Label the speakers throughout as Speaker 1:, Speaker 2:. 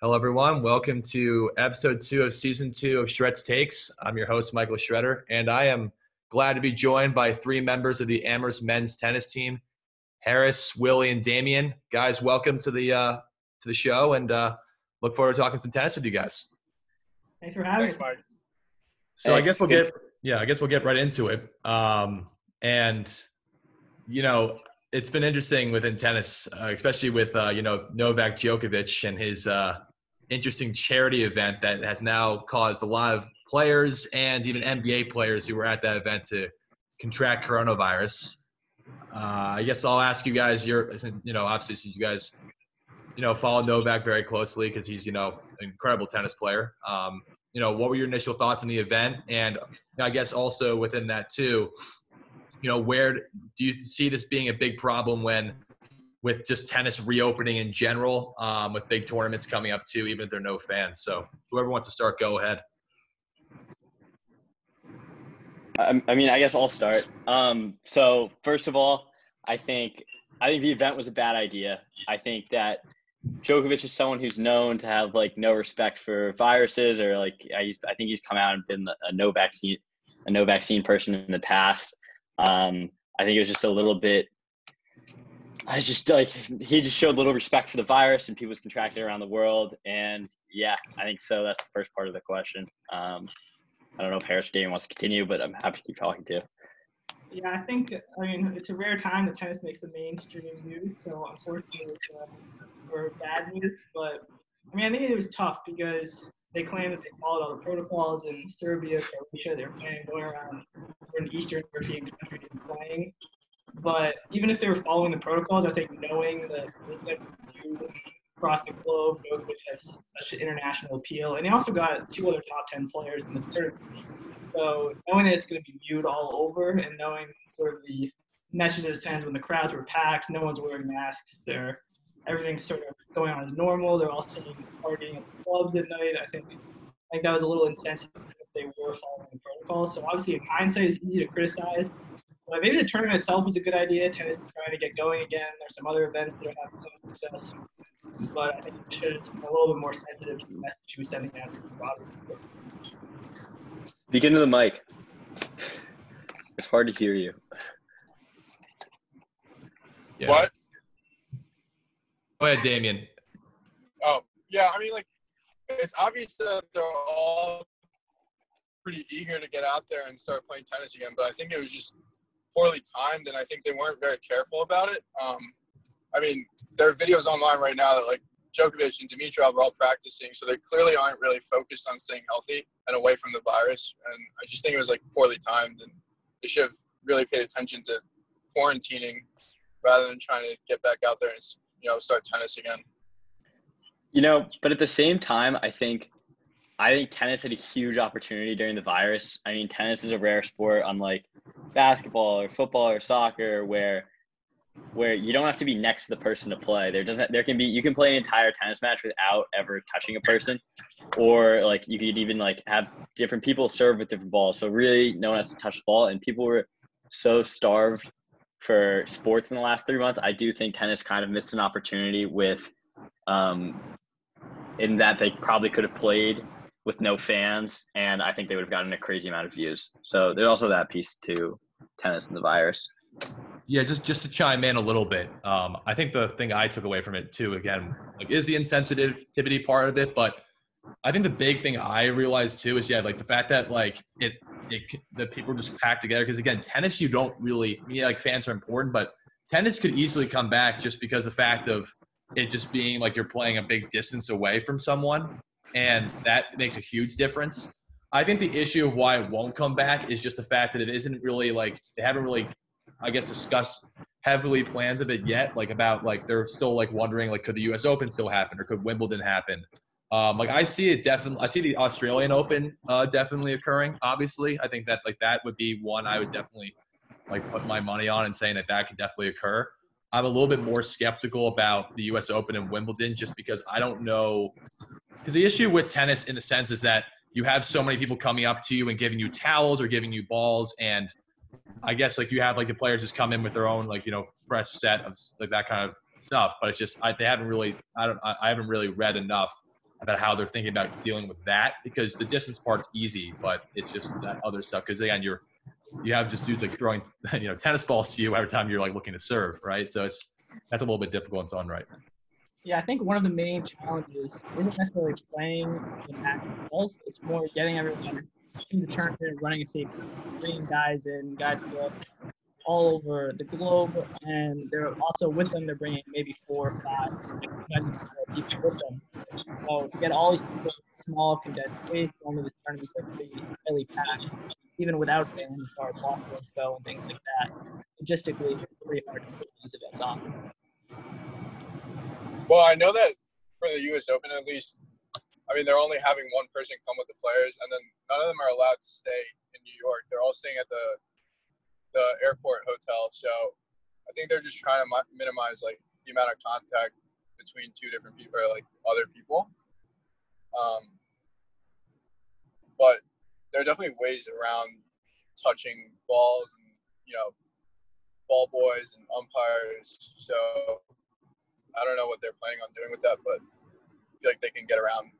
Speaker 1: Hello, everyone. Welcome to episode two of season two of Shreds Takes. I'm your host, Michael Shredder, and I am glad to be joined by three members of the Amherst men's tennis team Harris, Willie, and Damien. Guys, welcome to the uh, to the show, and uh, look forward to talking some tennis with you guys.
Speaker 2: Thanks for having us,
Speaker 3: Mike.
Speaker 1: So I guess we'll get yeah, I guess we'll get right into it. Um, and you know, it's been interesting within tennis, uh, especially with uh, you know Novak Djokovic and his uh, interesting charity event that has now caused a lot of players and even NBA players who were at that event to contract coronavirus. Uh, I guess I'll ask you guys. Your, you know, obviously, since you guys, you know, follow Novak very closely because he's, you know, an incredible tennis player. Um, you know, what were your initial thoughts on the event? And I guess also within that too, you know, where do you see this being a big problem when with just tennis reopening in general, um, with big tournaments coming up too, even if there are no fans. So whoever wants to start, go ahead.
Speaker 4: I, I mean, I guess I'll start. Um, so first of all, I think I think the event was a bad idea. I think that Djokovic is someone who's known to have like no respect for viruses or like I, I think he's come out and been a no vaccine a no vaccine person in the past. Um, I think it was just a little bit I just like he just showed a little respect for the virus and people's contracted around the world. And yeah, I think so. That's the first part of the question. Um, I don't know if Harris Game wants to continue, but I'm happy to keep talking too.
Speaker 2: Yeah, I think I mean it's a rare time that tennis makes the mainstream news. So unfortunately, for bad news. But I mean, I think it was tough because they claimed that they followed all the protocols in Serbia, Croatia. They were planning going around different Eastern European countries and playing. But even if they were following the protocols, I think knowing that there's across the globe, Djokovic has such an international appeal, and he also got two other top ten players in the tournament. So knowing that it's going to be viewed all over, and knowing sort of the message it sends when the crowds were packed, no one's wearing masks, they're everything's sort of going on as normal. They're all sitting partying at the clubs at night. I think I think that was a little insensitive if they were following the protocol. So obviously, in hindsight, it's easy to criticize. But maybe the tournament itself was a good idea. Tennis is trying to get going again. There's some other events that are having some success. But I think it should have been a little bit more sensitive to the message she was sending out to Robert.
Speaker 4: Begin to the mic. It's hard to hear you.
Speaker 3: Yeah. What?
Speaker 1: Go ahead, Damien.
Speaker 3: Oh, yeah. I mean, like, it's obvious that they're all pretty eager to get out there and start playing tennis again, but I think it was just poorly timed, and I think they weren't very careful about it. Um, I mean, there are videos online right now that like Djokovic and Dimitrov are all practicing, so they clearly aren't really focused on staying healthy and away from the virus. And I just think it was like poorly timed, and they should have really paid attention to quarantining rather than trying to get back out there and you know start tennis again.
Speaker 4: You know, but at the same time, I think I think tennis had a huge opportunity during the virus. I mean, tennis is a rare sport, unlike basketball or football or soccer, where where you don't have to be next to the person to play. There doesn't there can be you can play an entire tennis match without ever touching a person. Or like you could even like have different people serve with different balls. So really no one has to touch the ball. And people were so starved for sports in the last three months. I do think tennis kind of missed an opportunity with um in that they probably could have played with no fans and I think they would have gotten a crazy amount of views. So there's also that piece to tennis and the virus.
Speaker 1: Yeah, just just to chime in a little bit, um, I think the thing I took away from it too, again, like is the insensitivity part of it, but I think the big thing I realized too is yeah, like the fact that like it, it that people just packed together because again, tennis you don't really, yeah, like fans are important, but tennis could easily come back just because the fact of it just being like you're playing a big distance away from someone, and that makes a huge difference. I think the issue of why it won't come back is just the fact that it isn't really like they haven't really I guess discussed heavily plans of it yet. Like about like they're still like wondering like could the U.S. Open still happen or could Wimbledon happen? Um, like I see it definitely. I see the Australian Open uh, definitely occurring. Obviously, I think that like that would be one I would definitely like put my money on and saying that that could definitely occur. I'm a little bit more skeptical about the U.S. Open and Wimbledon just because I don't know. Because the issue with tennis, in the sense, is that you have so many people coming up to you and giving you towels or giving you balls, and I guess like you have like the players just come in with their own like you know fresh set of like that kind of stuff, but it's just I, they haven't really I don't I, I haven't really read enough about how they're thinking about dealing with that because the distance part's easy, but it's just that other stuff. Because again, you're you have just dudes like throwing you know tennis balls to you every time you're like looking to serve, right? So it's that's a little bit difficult in its own right.
Speaker 2: Yeah, I think one of the main challenges isn't necessarily playing the itself. It's more getting everyone in the tournament, running a safe, bringing guys in, guys are all over the globe, and they're also with them. They're bringing maybe four or five guys with them. So to get all these small condensed space, only the tournaments are pretty highly packed, even without fans as far as rooms go and things like that. Logistically, it's pretty hard to put these events on.
Speaker 3: Well, I know that for the U.S. Open, at least, I mean, they're only having one person come with the players, and then none of them are allowed to stay in New York. They're all staying at the the airport hotel. So I think they're just trying to minimize like the amount of contact between two different people or like other people. Um, but there are definitely ways around touching balls and you know ball boys and umpires. So I don't know what they're planning on doing with that, but I feel like they can get around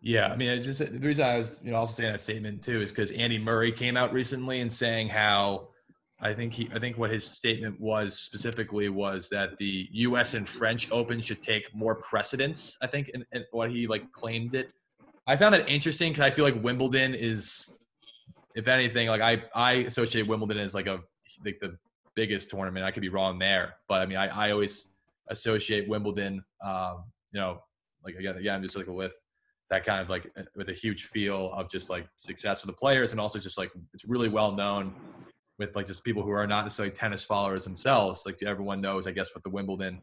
Speaker 1: yeah, I mean, it's just the reason I was, you know, also saying that statement too is because Andy Murray came out recently and saying how I think he, I think what his statement was specifically was that the U.S. and French Open should take more precedence. I think, in, in what he like claimed it. I found that interesting because I feel like Wimbledon is, if anything, like I I associate Wimbledon as like a like the biggest tournament. I could be wrong there, but I mean, I I always associate Wimbledon, um, you know, like again, again, just like with that kind of like with a huge feel of just like success for the players and also just like it's really well known with like just people who are not necessarily tennis followers themselves like everyone knows i guess what the wimbledon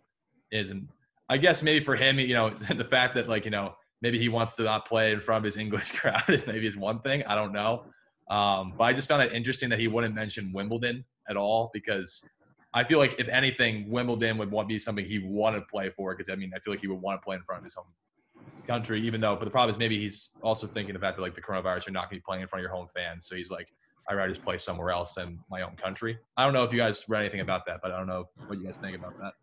Speaker 1: is. And i guess maybe for him you know the fact that like you know maybe he wants to not play in front of his english crowd is maybe is one thing. I don't know. Um, but i just found it interesting that he wouldn't mention wimbledon at all because I feel like if anything, Wimbledon would want be something he wanted to play for because I mean I feel like he would want to play in front of his home country, even though, but the problem is maybe he's also thinking about like the coronavirus, you're not going to be playing in front of your home fans. So he's like, I'd rather just play somewhere else in my own country. I don't know if you guys read anything about that, but I don't know what you guys think about that.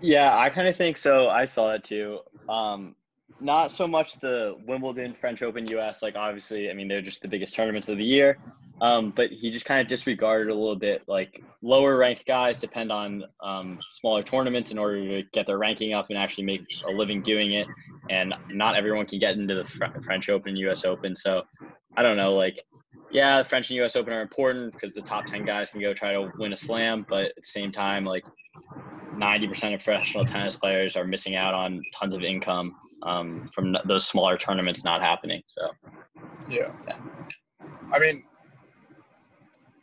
Speaker 4: Yeah, I kind of think so. I saw that too. Um, not so much the Wimbledon, French Open, US. Like, obviously, I mean, they're just the biggest tournaments of the year. Um, but he just kind of disregarded a little bit. Like lower ranked guys depend on um, smaller tournaments in order to get their ranking up and actually make a living doing it. And not everyone can get into the French Open, U.S. Open. So I don't know. Like, yeah, the French and U.S. Open are important because the top ten guys can go try to win a slam. But at the same time, like 90% of professional tennis players are missing out on tons of income um, from those smaller tournaments not happening. So
Speaker 3: yeah. yeah. I mean,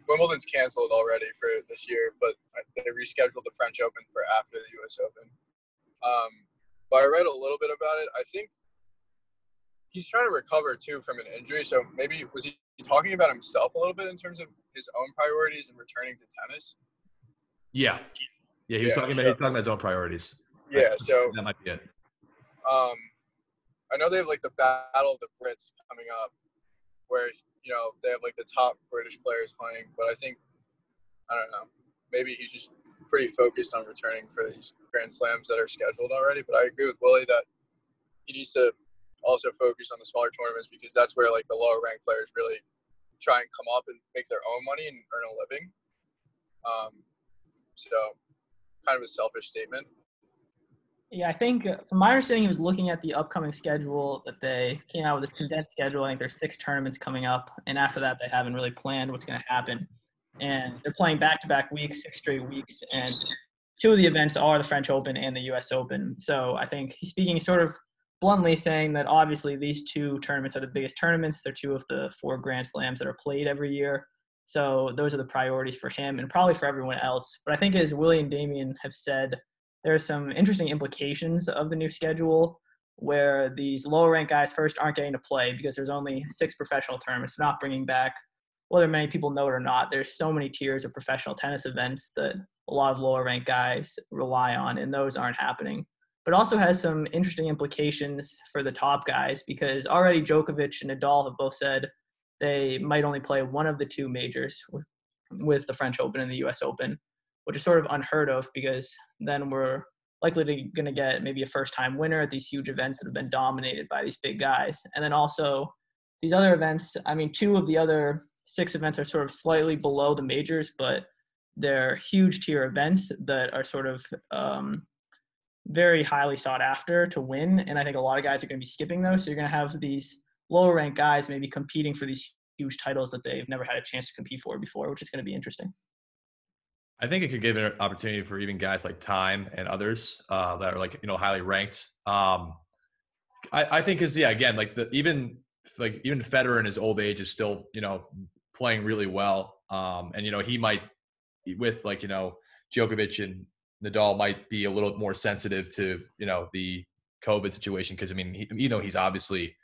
Speaker 3: Wimbledon's canceled already for this year, but they rescheduled the French Open for after the U.S. Open. Um, but I read a little bit about it. I think he's trying to recover too from an injury. So maybe was he talking about himself a little bit in terms of his own priorities and returning to tennis?
Speaker 1: Yeah, yeah. He was yeah, talking about so, he's talking about his own priorities.
Speaker 3: Yeah, so
Speaker 1: that might be it.
Speaker 3: Um, I know they have like the Battle of the Brits coming up, where you know they have like the top British players playing, but I think I don't know. Maybe he's just pretty focused on returning for these Grand Slams that are scheduled already. But I agree with Willie that he needs to also focus on the smaller tournaments because that's where like the lower ranked players really try and come up and make their own money and earn a living. Um, so, kind of a selfish statement.
Speaker 2: Yeah, I think uh, from my understanding, he was looking at the upcoming schedule that they came out with this condensed schedule. I think there's six tournaments coming up, and after that, they haven't really planned what's going to happen. And they're playing back-to-back weeks, six straight weeks, and two of the events are the French Open and the U.S. Open. So I think he's speaking sort of bluntly, saying that obviously these two tournaments are the biggest tournaments. They're two of the four Grand Slams that are played every year. So those are the priorities for him and probably for everyone else. But I think as Willie and Damien have said there are some interesting implications of the new schedule where these lower ranked guys first aren't getting to play because there's only six professional tournaments, not bringing back, whether many people know it or not, there's so many tiers of professional tennis events that a lot of lower ranked guys rely on, and those aren't happening. But also has some interesting implications for the top guys because already Djokovic and Nadal have both said they might only play one of the two majors with the French Open and the US Open. which is sort of unheard of because then we're likely to going to get maybe a first time winner at these huge events that have been dominated by these big guys. And then also these other events, I mean, two of the other six events are sort of slightly below the majors, but they're huge tier events that are sort of um, very highly sought after to win. And I think a lot of guys are going to be skipping those. So you're going to have these lower ranked guys maybe competing for these huge titles that they've never had a chance to compete for before, which is going to be interesting.
Speaker 1: I think it could give an opportunity for even guys like Thiem and others uh, that are like you know highly ranked. Um, I, I think is yeah again like the even like even Federer in his old age is still you know playing really well. Um, and you know he might with like you know Djokovic and Nadal might be a little more sensitive to you know the COVID situation because I mean he, you know he's obviously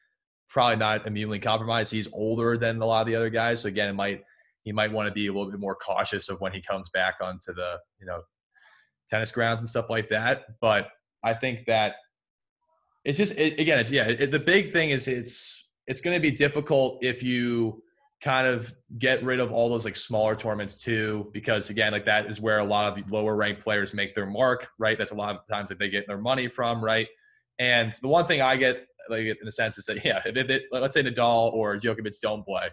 Speaker 1: probably not immunely compromised. He's older than a lot of the other guys, so again it might he might want to be a little bit more cautious of when he comes back onto the you know tennis grounds and stuff like that. But I think that it's just it, again it's yeah it, the big thing is it's it's going to be difficult if you kind of get rid of all those like smaller tournaments too because again like that is where a lot of lower ranked players make their mark right? That's a lot of times that they get their money from right? And the one thing i get like in a sense is that yeah it, let's say nadal or djokovic don't play.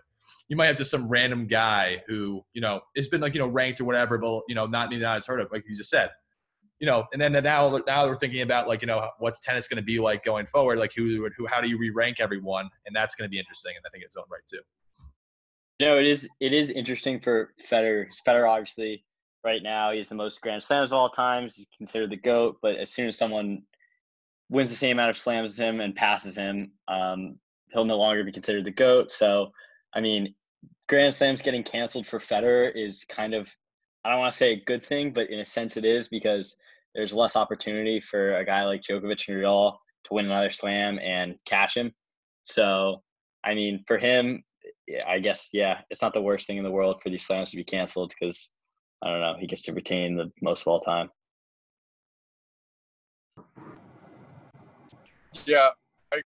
Speaker 1: You might have just some random guy who you know it's been like you know ranked or whatever but you know not not as heard of like you just said. You know, and then now now we're thinking about like you know what's tennis going to be like going forward, like who who how do you re-rank everyone, and that's going to be interesting, and I think it's own right too.
Speaker 4: No, it is it is interesting for Federer. Federer obviously right now he's the most Grand Slams of all times. He's considered the goat, but as soon as someone wins the same amount of slams as him and passes him, um, he'll no longer be considered the goat. So, I mean, Grand Slams getting canceled for Federer is kind of I don't want to say a good thing, but in a sense it is because there's less opportunity for a guy like Djokovic and Nadal to win another slam and cash him. So, I mean, for him, I guess, yeah, it's not the worst thing in the world for these slams to be canceled because, I don't know, he gets to retain the most of all time.
Speaker 3: Yeah, I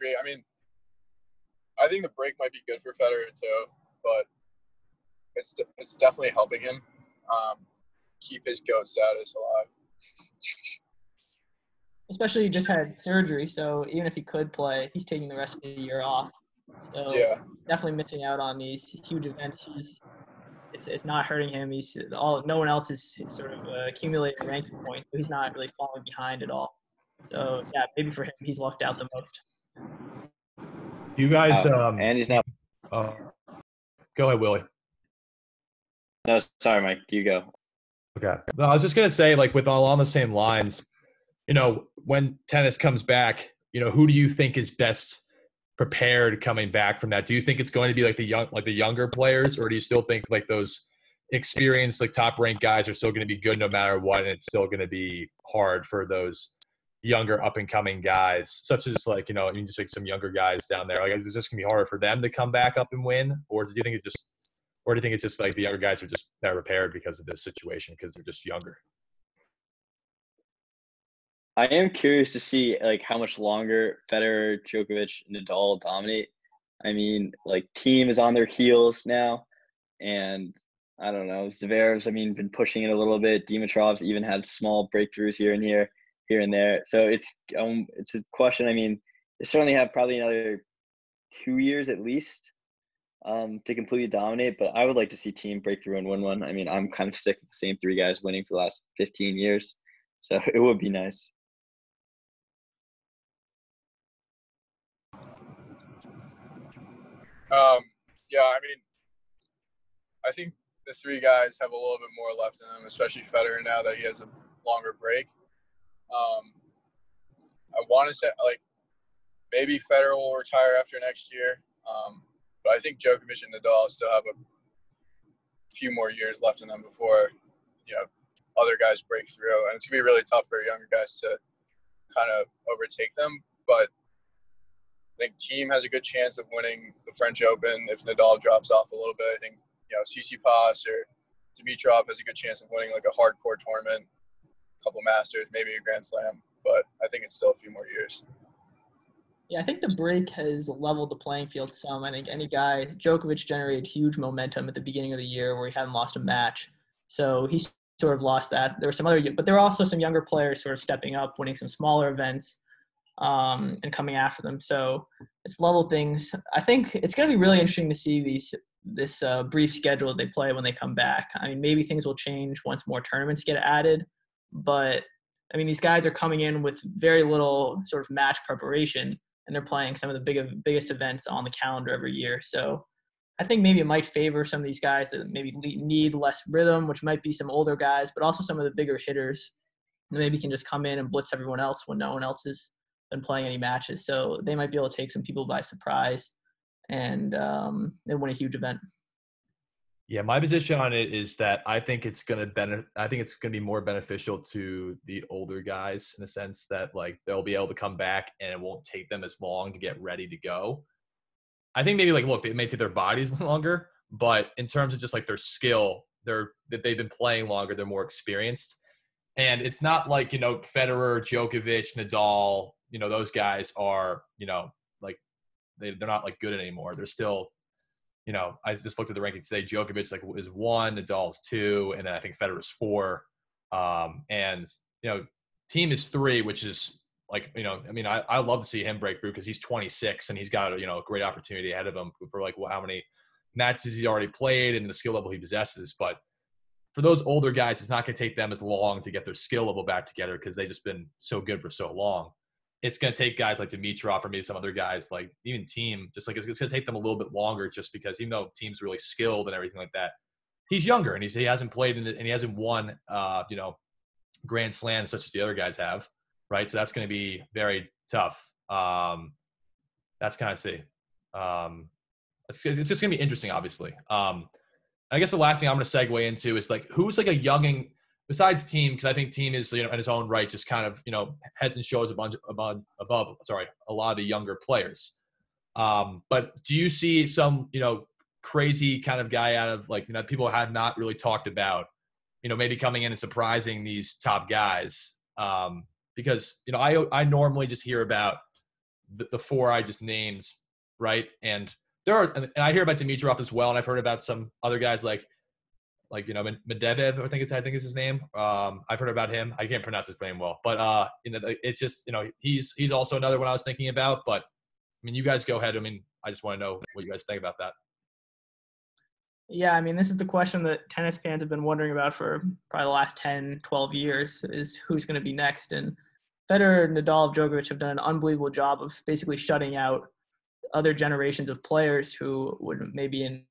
Speaker 3: agree. I mean, I think the break might be good for Federer too, but it's it's definitely helping him um, keep his goat status alive
Speaker 2: especially he just had surgery, so even if he could play, he's taking the rest of the year off. So
Speaker 3: yeah.
Speaker 2: definitely missing out on these huge events. He's it's, it's not hurting him. He's all no one else is sort of uh, accumulating ranking points, so he's not really falling behind at all. So yeah, maybe for him, he's lucked out the most.
Speaker 1: You guys,
Speaker 4: uh,
Speaker 1: um,
Speaker 4: and he's now.
Speaker 1: Uh, go ahead, Willie.
Speaker 4: No, sorry, Mike. You go.
Speaker 1: Okay. No, I was just gonna say, like, with all on the same lines, you know, when tennis comes back, you know, who do you think is best prepared coming back from that? Do you think it's going to be like the young, like the younger players, or do you still think like those experienced, like top ranked guys are still going to be good no matter what, and it's still going to be hard for those younger up and coming guys, such as like you know, I mean, just like some younger guys down there. Like, is this going to be harder for them to come back up and win, or do you think it just or do you think it's just like the younger guys are just better prepared because of this situation because they're just younger?
Speaker 4: I am curious to see like how much longer Federer, Djokovic, Nadal dominate. I mean, like Thiem is on their heels now, and I don't know Zverev's. I mean, been pushing it a little bit. Dimitrov's even had small breakthroughs here and here, here and there. So it's um, it's a question. I mean, they certainly have probably another two years at least um, to completely dominate, but I would like to see Thiem break through and win one. I mean, I'm kind of sick of the same three guys winning for the last 15 years, so it would be nice.
Speaker 3: Um, yeah, I mean, I think the three guys have a little bit more left in them, especially Federer now that he has a longer break. Um, I want to say like maybe Federer will retire after next year. Um, but I think Djokovic and Nadal still have a few more years left in them before, you know, other guys break through. And it's gonna be really tough for younger guys to kind of overtake them. But I think Thiem has a good chance of winning the French Open if Nadal drops off a little bit. I think you know Tsitsipas or Dimitrov has a good chance of winning like a hardcore tournament, a couple Masters, maybe a Grand Slam. But I think it's still a few more years.
Speaker 2: Yeah, I think the break has leveled the playing field some. I think any guy, Djokovic generated huge momentum at the beginning of the year where he hadn't lost a match. So he sort of lost that. There were some other, but there were also some younger players sort of stepping up, winning some smaller events, um, and coming after them. So it's level things. I think it's going to be really interesting to see these this uh, brief schedule they play when they come back. I mean, maybe things will change once more tournaments get added, but I mean, these guys are coming in with very little sort of match preparation, and they're playing some of the big, biggest events on the calendar every year. So I think maybe it might favor some of these guys that maybe need less rhythm, which might be some older guys, but also some of the bigger hitters that maybe can just come in and blitz everyone else when no one else has been playing any matches. So they might be able to take some people by surprise and um, and win a huge event.
Speaker 1: Yeah, my position on it is that I think it's gonna benefit. I think it's gonna be more beneficial to the older guys in the sense that like they'll be able to come back and it won't take them as long to get ready to go. I think maybe like look, it may take their bodies longer, but in terms of just like their skill, they're that they've been playing longer, they're more experienced. And it's not like, you know, Federer, Djokovic, Nadal, you know, those guys are, you know, like they, they're not like good anymore. They're still you know, I just looked at the rankings today. Djokovic like is one, Nadal's two, and then I think Federer's four. Um, and you know, Thiem is three, which is like you know, I mean, I, I love to see him break through because he's 26 and he's got you know a great opportunity ahead of him for like how many matches he's already played and the skill level he possesses. But for those older guys, it's not going to take them as long to get their skill level back together because they've just been so good for so long it's going to take guys like Dimitrov or maybe some other guys like even Thiem, just like it's, it's going to take them a little bit longer just because even though Thiem's really skilled and everything like that, he's younger and he's, he hasn't played the, and he hasn't won, uh, you know, grand slams such as the other guys have. Right. So that's going to be very tough. Um, that's kind of see. Um, it's, it's just going to be interesting, obviously. Um, I guess the last thing I'm going to segue into is like, who's like a younging besides Thiem, because I think Thiem is you know in his own right just kind of you know heads and shoulders above above above sorry a lot of the younger players. Um, but do you see some you know crazy kind of guy out of like you know people have not really talked about you know maybe coming in and surprising these top guys um, because you know I I normally just hear about the, the four I just named right and there are and I hear about Dimitrov as well and I've heard about some other guys like like you know Medvedev, I think it's I think is his name. Um, I've heard about him. I can't pronounce his name well, but uh, you know, it's just you know he's he's also another one I was thinking about. But I mean, you guys go ahead. I mean, I just want to know what you guys think about that.
Speaker 2: Yeah, I mean, this is the question that tennis fans have been wondering about for probably the last 10, 12 years is who's going to be next. And Federer, Nadal, Djokovic have done an unbelievable job of basically shutting out other generations of players who would maybe in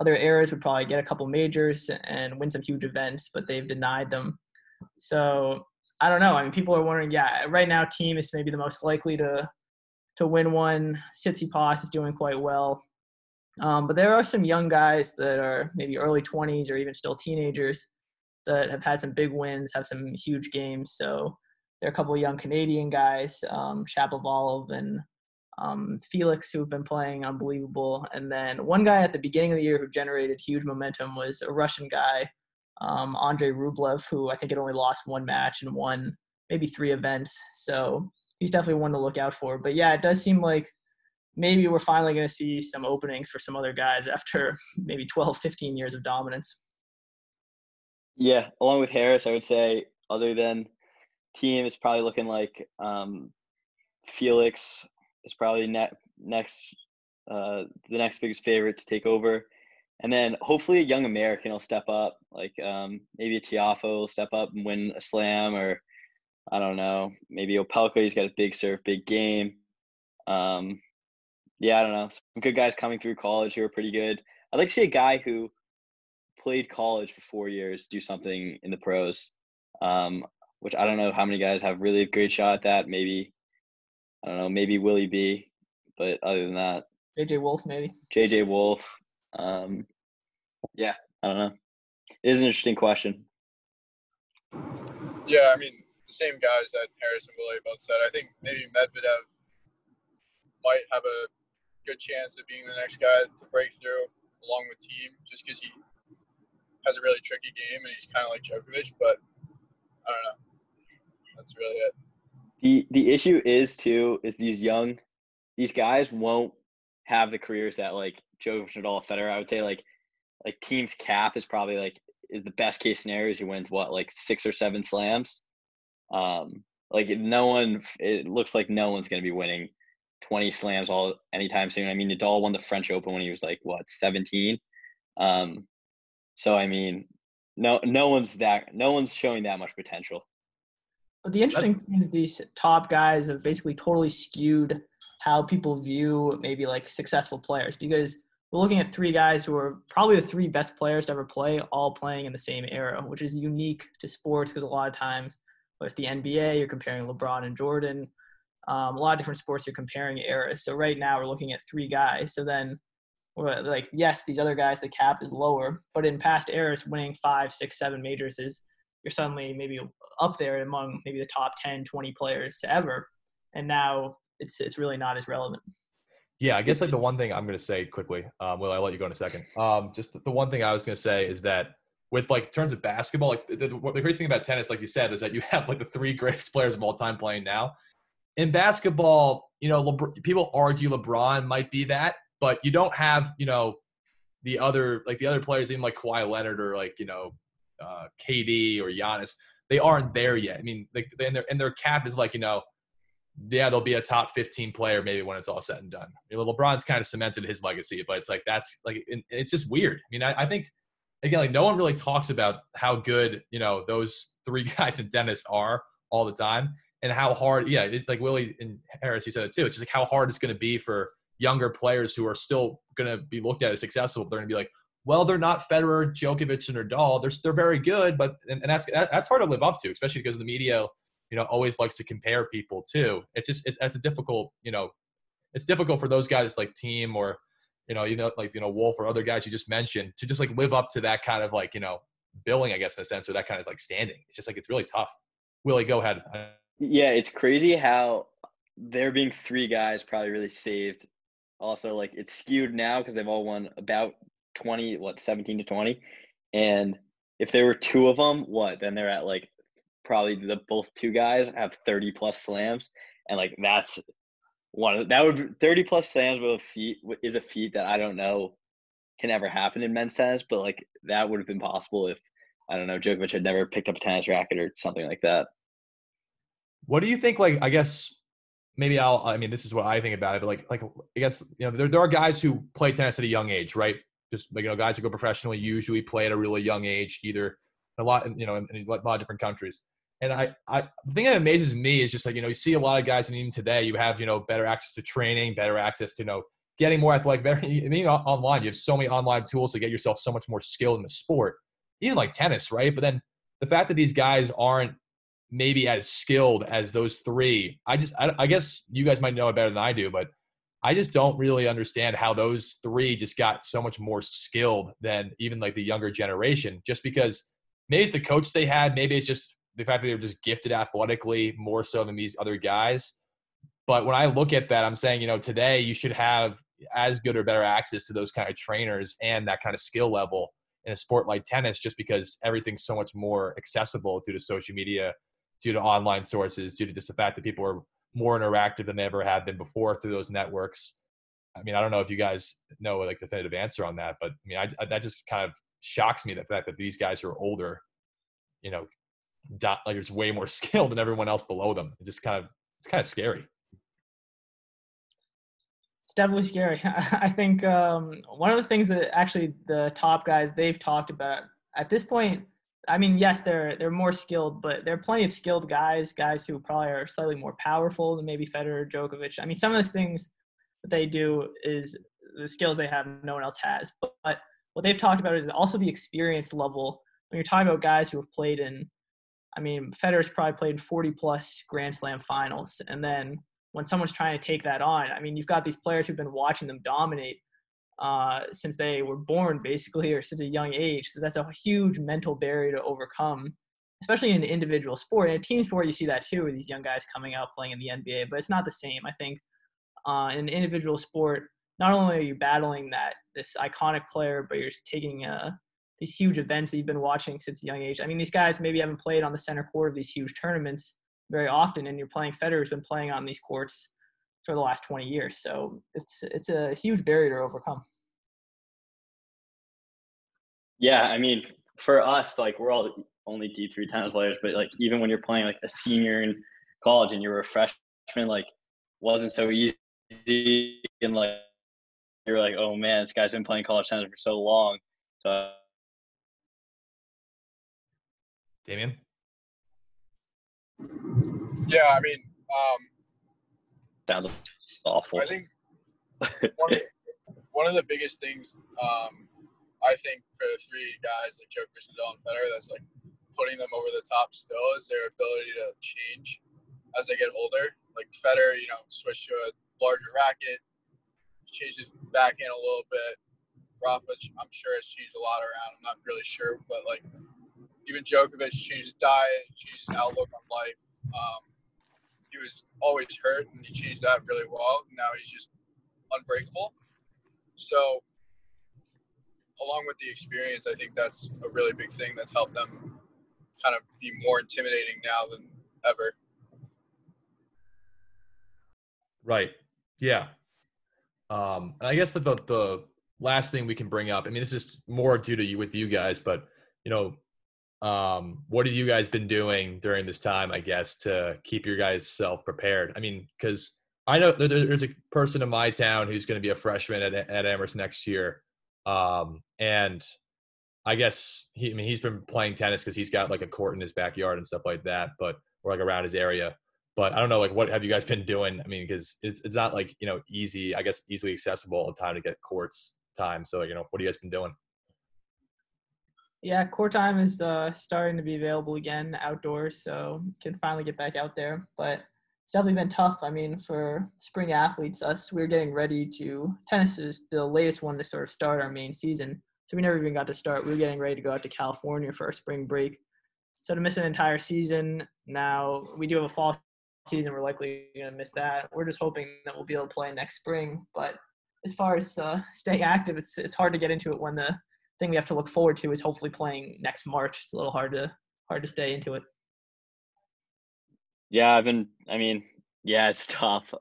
Speaker 2: other eras would probably get a couple majors and win some huge events, but they've denied them. So I don't know. I mean, people are wondering. Yeah, right now, Thiem is maybe the most likely to to win one. Tsitsipas is doing quite well, um, but there are some young guys that are maybe early 20s or even still teenagers that have had some big wins, have some huge games. So there are a couple of young Canadian guys, um, Shapovalov and um, Felix, who have been playing unbelievable. And then one guy at the beginning of the year who generated huge momentum was a Russian guy, um, Andrei Rublev, who I think had only lost one match and won maybe three events. So he's definitely one to look out for. But yeah, it does seem like maybe we're finally going to see some openings for some other guys after maybe 12, 15 years of dominance.
Speaker 4: Yeah, along with Harris, I would say, other than Thiem, is probably looking like um, Felix is probably ne- next uh, the next biggest favorite to take over. And then hopefully a young American will step up, like um, maybe a Tiafoe will step up and win a slam, or I don't know, maybe Opelka. He's got a big serve, big game. Um, yeah, I don't know. Some good guys coming through college who are pretty good. I'd like to see a guy who played college for four years do something in the pros, um, which I don't know how many guys have really a great shot at that. Maybe I don't know, maybe Willie B, but other than that,
Speaker 2: JJ Wolf maybe.
Speaker 4: JJ Wolf. Um, yeah, I don't know. It is an interesting question.
Speaker 3: Yeah, I mean the same guys that Harris and Willie both said. I think maybe Medvedev might have a good chance of being the next guy to break through along with Thiem, just because he has a really tricky game and he's kind of like Djokovic. But I don't know. That's really it.
Speaker 4: The the issue is too is these young these guys won't have the careers that like Joe Nadal Federer. I would say like like Thiem's cap is probably like is the best case scenario is he wins what like six or seven slams. Um, like no one, it looks like no one's going to be winning 20 slams all anytime soon. I mean, Nadal won the French Open when he was like what 17. Um, so I mean, no, no one's that, no one's showing that much potential.
Speaker 2: But the interesting thing is these top guys have basically totally skewed how people view maybe like successful players because we're looking at three guys who are probably the three best players to ever play, all playing in the same era, which is unique to sports because a lot of times, whether it's the NBA, you're comparing LeBron and Jordan. Um, a lot of different sports you're comparing eras. So right now we're looking at three guys. So then we're like, yes, these other guys, the cap is lower, but in past eras, winning five, six, seven majors is you're suddenly maybe up there among maybe the top 10, 20 players ever. And now it's it's really not as relevant.
Speaker 1: Yeah, I guess like the one thing I'm going to say quickly, um, will I let you go in a second? Um, just the one thing I was going to say is that with like terms of basketball, like the, the, the crazy thing about tennis, like you said, is that you have like the three greatest players of all time playing now. In basketball, you know, people argue LeBron might be that, but you don't have, you know, the other like the other players, even like Kawhi Leonard or like you know, uh, KD or Giannis. They aren't there yet. I mean, like and their and their cap is like you know yeah, they'll be a top 15 player maybe when it's all said and done. LeBron's kind of cemented his legacy, but it's like that's like it's just weird. I mean, I, I, think again, like no one really talks about how good you know those three guys in tennis are all the time, and how hard. Yeah, it's like Willie and Harris, you said it too. It's just like how hard it's going to be for younger players who are still going to be looked at as successful. They're going to be like, well, they're not Federer, Djokovic, and Nadal. They're they're very good, but and, and that's that, that's hard to live up to, especially because the media you know, always likes to compare people too. It's just it's that's a difficult, you know, it's difficult for those guys like Thiem or, you know, you know, like you know Wolf or other guys you just mentioned to just like live up to that kind of like you know billing, I guess in a sense, or that kind of like standing. It's just like it's really tough. Willie, go ahead.
Speaker 4: Yeah, it's crazy how there being three guys probably really saved. Also, like it's skewed now because they've all won about twenty, what seventeen to twenty, and if there were two of them, what then they're at like probably the both two guys have 30 plus slams and like that's one that would 30 plus slams with a feat is a feat that I don't know can ever happen in men's tennis, but like that would have been possible if I don't know Djokovic had never picked up a tennis racket or something like that.
Speaker 1: What do you think? Like, I guess maybe I'll. I mean, this is what I think about it. But like, like I guess you know, there there are guys who play tennis at a young age, right? Just like you know, guys who go professionally usually play at a really young age, either a lot, you know, in, in a lot of different countries. And I, I, the thing that amazes me is just like, you know, you see a lot of guys, and even today, you have, you know, better access to training, better access to, you know, getting more athletic, better. I mean, online, you have so many online tools to get yourself so much more skilled in the sport, even like tennis, right? But then the fact that these guys aren't maybe as skilled as those three, I just, I, I guess you guys might know it better than I do, but I just don't really understand how those three just got so much more skilled than even like the younger generation, just because maybe it's the coach they had, maybe it's just the fact that they were just gifted athletically more so than these other guys. But when I look at that, I'm saying, you know, today you should have as good or better access to those kind of trainers and that kind of skill level in a sport like tennis, just because everything's so much more accessible due to social media, due to online sources, due to just the fact that people are more interactive than they ever have been before through those networks. I mean, I don't know if you guys know like definitive answer on that, but I mean, I, I, that just kind of shocks me the fact that these guys are older, you know, like there's way more skill than everyone else below them. It's just kind of it's kind of scary.
Speaker 2: It's definitely scary. I think um, one of the things that actually the top guys they've talked about at this point. I mean, yes, they're they're more skilled, but there are plenty of skilled guys, guys who probably are slightly more powerful than maybe Federer, or Djokovic. I mean, some of those things that they do is the skills they have no one else has. But, but what they've talked about is also the experience level. When you're talking about guys who have played in I mean, Federer's probably played 40 plus Grand Slam finals. And then when someone's trying to take that on, I mean, you've got these players who've been watching them dominate uh, since they were born, basically, or since a young age. So that's a huge mental barrier to overcome, especially in an individual sport. In a team sport, you see that too, with these young guys coming out playing in the NBA, but it's not the same. I think uh, in an individual sport, not only are you battling that this iconic player, but you're taking a these huge events that you've been watching since a young age. I mean, these guys maybe haven't played on the center court of these huge tournaments very often, and you're playing. Federer's been playing on these courts for the last 20 years, so it's it's a huge barrier to overcome.
Speaker 4: Yeah, I mean, for us, like we're all only D three tennis players, but like even when you're playing like a senior in college and you're a freshman, like wasn't so easy and like you're like, oh man, this guy's been playing college tennis for so long. So
Speaker 1: Damien?
Speaker 3: Yeah, I mean, um,
Speaker 4: sounds awful.
Speaker 3: I think one of, one of the biggest things um, I think for the three guys like Djokovic, Nadal, and Federer, that's like putting them over the top still is their ability to change as they get older. Like Federer, you know, switched to a larger racket, changed his backhand a little bit. Rafa, I'm sure has changed a lot around. I'm not really sure, but like even Djokovic changed his diet, changed his outlook on life. Um, he was always hurt, and he changed that really well. Now he's just unbreakable. So, along with the experience, I think that's a really big thing that's helped them kind of be more intimidating now than ever.
Speaker 1: Right. Yeah. Um, and I guess that the the last thing we can bring up, I mean, this is more due to you with you guys, but you know, um, what have you guys been doing during this time? I guess to keep your guys self prepared. I mean, because I know there's a person in my town who's going to be a freshman at at Amherst next year, um, and I guess he, I mean, he's been playing tennis because he's got like a court in his backyard and stuff like that, but or like around his area. But I don't know, like, what have you guys been doing? I mean, because it's it's not like you know easy, I guess, easily accessible time to get courts time. So you know, what have you guys been doing?
Speaker 2: Yeah, court time is uh, starting to be available again outdoors, so can finally get back out there. But it's definitely been tough. I mean, for spring athletes, us we're getting ready to tennis is the latest one to sort of start our main season. So we never even got to start. We were getting ready to go out to California for our spring break. So to miss an entire season, now we do have a fall season. We're likely going to miss that. We're just hoping that we'll be able to play next spring. But as far as uh, staying active, it's it's hard to get into it when the thing we have to look forward to is hopefully playing next March. It's a little hard to hard to stay into it.
Speaker 4: Yeah, I've been. I mean, yeah, it's tough.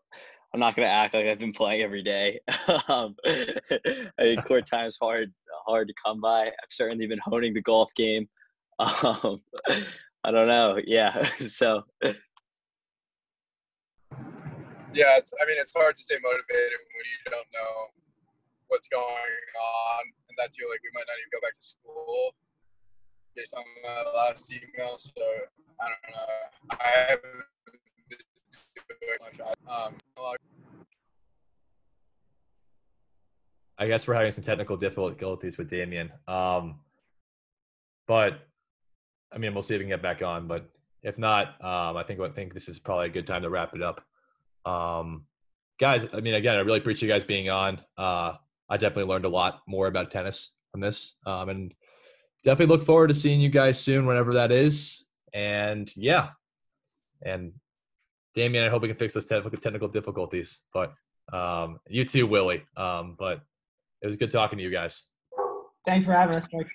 Speaker 4: I'm not gonna act like I've been playing every day. um, I think court time is hard hard to come by. I've certainly been honing the golf game. Um, I don't know. Yeah, so.
Speaker 3: Yeah, it's, I mean, it's hard to stay motivated when you don't know what's going on, and that's you. Like, we might not even go back to school based on the last email. So I don't know. I haven't been doing much. um,
Speaker 1: I guess we're having some technical difficulties with Damien. Um, but I mean, we'll see if we can get back on. But if not, um, I think I think this is probably a good time to wrap it up. Um, guys, I mean, again, I really appreciate you guys being on. Uh, I definitely learned a lot more about tennis from this, um, and definitely look forward to seeing you guys soon, whenever that is. And yeah, and Damien, I hope we can fix those technical difficulties. But um, you too, Willie. Um, but it was good talking to you guys.
Speaker 2: Thanks for having us, Mike.